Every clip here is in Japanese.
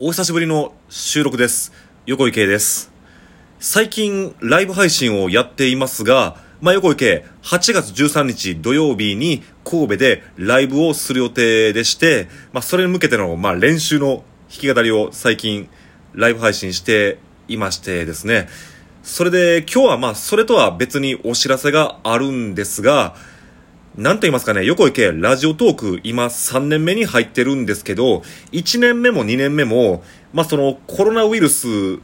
お久しぶりの収録です。横井圭です。最近、ライブ配信をやっていますが、まあ、横井圭、8月13日土曜日に神戸でライブをする予定でして、まあ、それに向けての、まあ、練習の弾き語りを最近、ライブ配信していましてですね。それで、今日はまあ、それとは別にお知らせがあるんですが、なんと言いますかね、横井圭、ラジオトーク、今3年目に入ってるんですけど、1年目も2年目も、まあそのコロナウイルス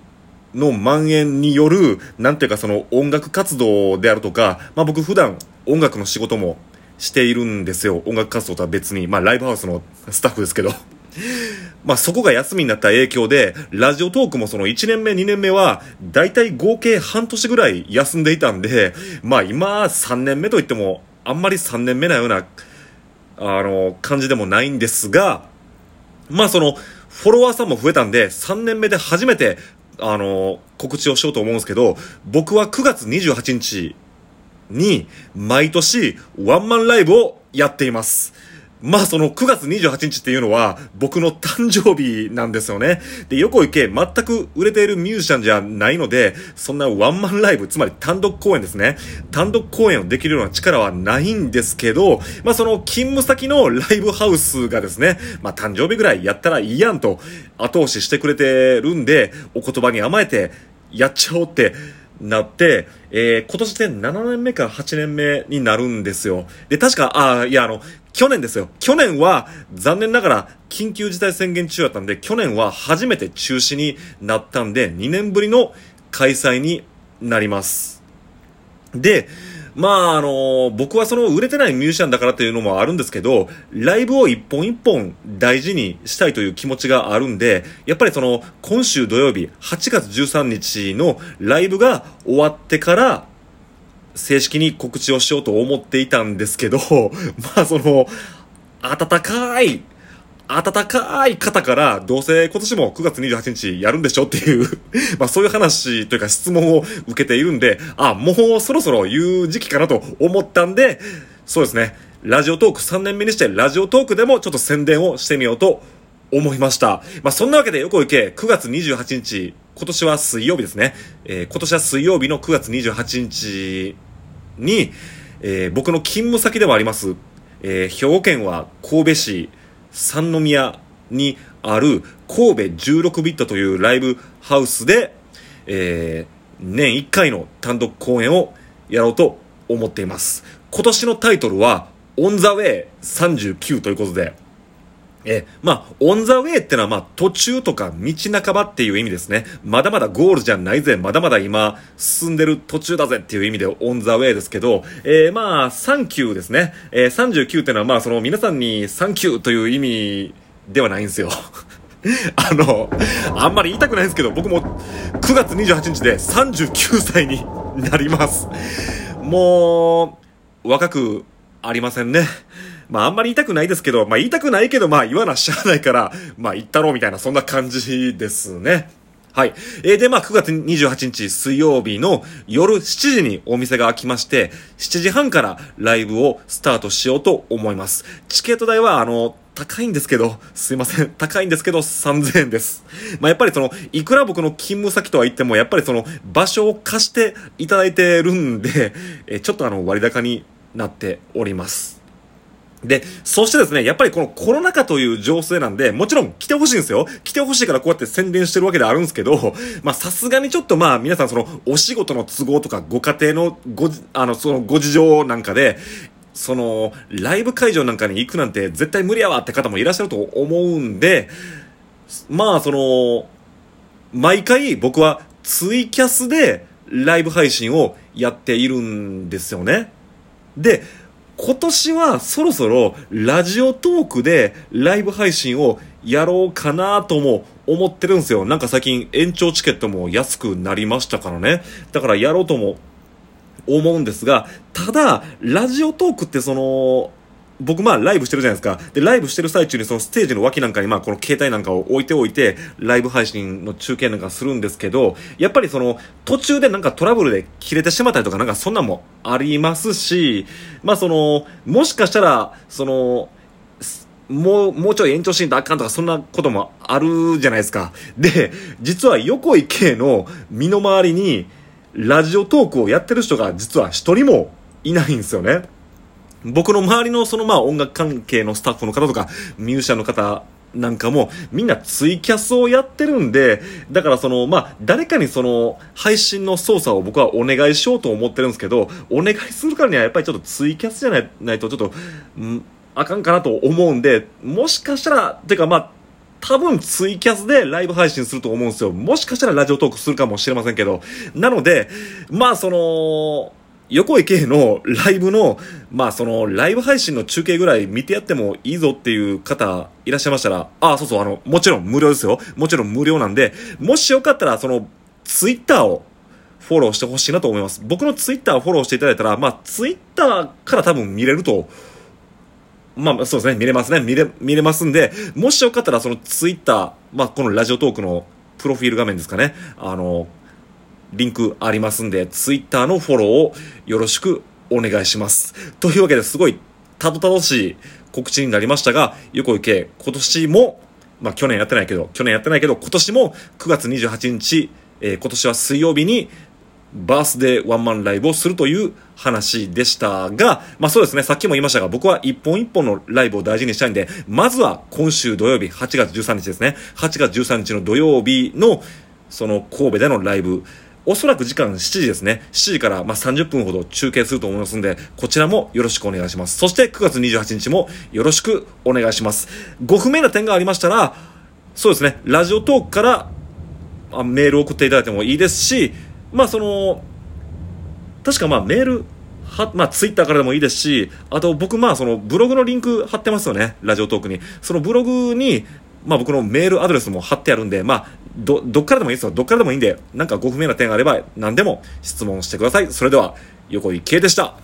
の蔓延による、なんていうかその音楽活動であるとか、まあ僕普段音楽の仕事もしているんですよ。音楽活動とは別に、まあライブハウスのスタッフですけど。まあそこが休みになった影響で、ラジオトークもその1年目、2年目は、だいたい合計半年ぐらい休んでいたんで、まあ今3年目といっても、あんまり3年目なような、あの、感じでもないんですが、まあその、フォロワーさんも増えたんで、3年目で初めて、あの、告知をしようと思うんですけど、僕は9月28日に、毎年、ワンマンライブをやっています。まあその9月28日っていうのは僕の誕生日なんですよね。で、横井圭全く売れているミュージシャンじゃないので、そんなワンマンライブ、つまり単独公演ですね。単独公演をできるような力はないんですけど、まあその勤務先のライブハウスがですね、まあ誕生日ぐらいやったらいいやんと後押ししてくれてるんで、お言葉に甘えてやっちゃおうって、なって、えー、今年で7年目か8年目になるんですよ。で、確か、ああ、いや、あの、去年ですよ。去年は、残念ながら、緊急事態宣言中だったんで、去年は初めて中止になったんで、2年ぶりの開催になります。で、まああの僕はその売れてないミュージシャンだからっていうのもあるんですけど、ライブを一本一本大事にしたいという気持ちがあるんで、やっぱりその今週土曜日8月13日のライブが終わってから、正式に告知をしようと思っていたんですけど、まあその、温かい温かい方から、どうせ今年も9月28日やるんでしょっていう まあそういう話というか質問を受けているんで、あ、もうそろそろ言う時期かなと思ったんで、そうですね、ラジオトーク3年目にして、ラジオトークでもちょっと宣伝をしてみようと思いました。まあそんなわけで横井圭、9月28日、今年は水曜日ですね。えー今年は水曜日の9月28日に、えー僕の勤務先でもあります、えー兵庫県は神戸市三宮にある神戸16ビットというライブハウスで、えー年1回の単独公演をやろうと思っています。今年のタイトルは、 On the Way 39ということで、え、まあ、 on the way ってのは、まあ、途中とか道半ばっていう意味ですね。まだまだゴールじゃないぜ、まだまだ今、進んでる途中だぜっていう意味で on the way ですけど、えーまあ、サンキューですね。えー、39ってのは、まあ、その皆さんにサンキューという意味ではないんですよ。あの、あんまり言いたくないんですけど、僕も9月28日で39歳になります。もう、若くありませんね。まああんまり言いたくないですけど、まあ言いたくないけど、まあ言わなしゃあないから、まあ言ったろうみたいな、そんな感じですね。はい。えーで、まあ、9月28日水曜日の夜7時にお店が開きまして、7時半からライブをスタートしようと思います。チケット代は、あの、高いんですけど、すいません。高いんですけど、3000円です。まあ、やっぱりその、いくら僕の勤務先とは言っても、やっぱりその、場所を貸していただいてるんで、えーちょっとあの、割高になっております。で、そしてですね、やっぱりこのコロナ禍という情勢なんで、もちろん来てほしいんですよ。来てほしいからこうやって宣伝してるわけであるんですけど、まあさすがにちょっとまあ皆さんそのお仕事の都合とかご家庭のご、あの、そのご事情なんかで、その、ライブ会場なんかに行くなんて絶対無理やわって方もいらっしゃると思うんで、まあその、毎回僕はツイキャスでライブ配信をやっているんですよね。で、今年はそろそろラジオトークでライブ配信をやろうかなとも思ってるんですよ。なんか最近延長チケットも安くなりましたからね。だからやろうとも思うんですが、ただ、ラジオトークってその、僕まあライブしてるじゃないですか。で、ライブしてる最中にそのステージの脇なんかにまあこの携帯なんかを置いておいて、ライブ配信の中継なんかするんですけど、やっぱりその途中でなんかトラブルで切れてしまったりとかなんかそんなんもありますし、まあその、もしかしたら、その、もう、もうちょい延長しんとあかんとか、そんなこともあるじゃないですか。で、実は横井圭の身の回りに、ラジオトークをやってる人が実は一人もいないんですよね。僕の周りのそのまあ音楽関係のスタッフの方とか、ミュージシャンの方なんかもみんなツイキャスをやってるんで、だからその、まあ、誰かにその、配信の操作を僕はお願いしようと思ってるんですけど、お願いするからにはやっぱりちょっとツイキャスじゃないないとちょっと、んあかんかなと思うんで、もしかしたら、てかまあ、多分ツイキャスでライブ配信すると思うんですよ。もしかしたらラジオトークするかもしれませんけど。なので、まあその、横井圭のライブの、まあその、ライブ配信の中継ぐらい見てやってもいいぞっていう方いらっしゃいましたら、ああ、そうそう、あの、もちろん無料ですよ。もちろん無料なんで、もしよかったら、その、ツイッターをフォローしてほしいなと思います。僕のツイッターをフォローしていただいたら、まあツイッターから多分見れるとまあ、そうですね、見れますね。見れ、見れますんで、もしよかったら、そのツイッター、まあ、このラジオトークのプロフィール画面ですかね。あの、リンクありますんで、ツイッターのフォローをよろしくお願いします。というわけですごい、たどたどしい告知になりましたが、横井圭、今年も、まあ、去年やってないけど、去年やってないけど、今年も9月28日、えー、今年は水曜日にバースデーワンマンライブをするという話でしたが、まあそうですね、さっきも言いましたが、僕は一本一本のライブを大事にしたいんで、まずは今週土曜日、8月13日ですね、8月13日の土曜日の、その神戸でのライブ、おそらく時間7時ですね。7時からま30分ほど中継すると思いますんで、こちらもよろしくお願いします。そして9月28日もよろしくお願いします。ご不明な点がありましたら、そうですね、ラジオトークからあメールを送っていただいてもいいですし、まあその確かまあメールは、まあ、ツイッターからでもいいですし、あと僕、まあ、そのブログのリンク貼ってますよね、ラジオトークに。そのブログに、まあ、僕のメールアドレスも貼ってあるんで、まあ、ど、どっからでもいいですよ。どっからでもいいんで、なんかご不明な点があれば、何でも質問してください。それでは、横井圭でした。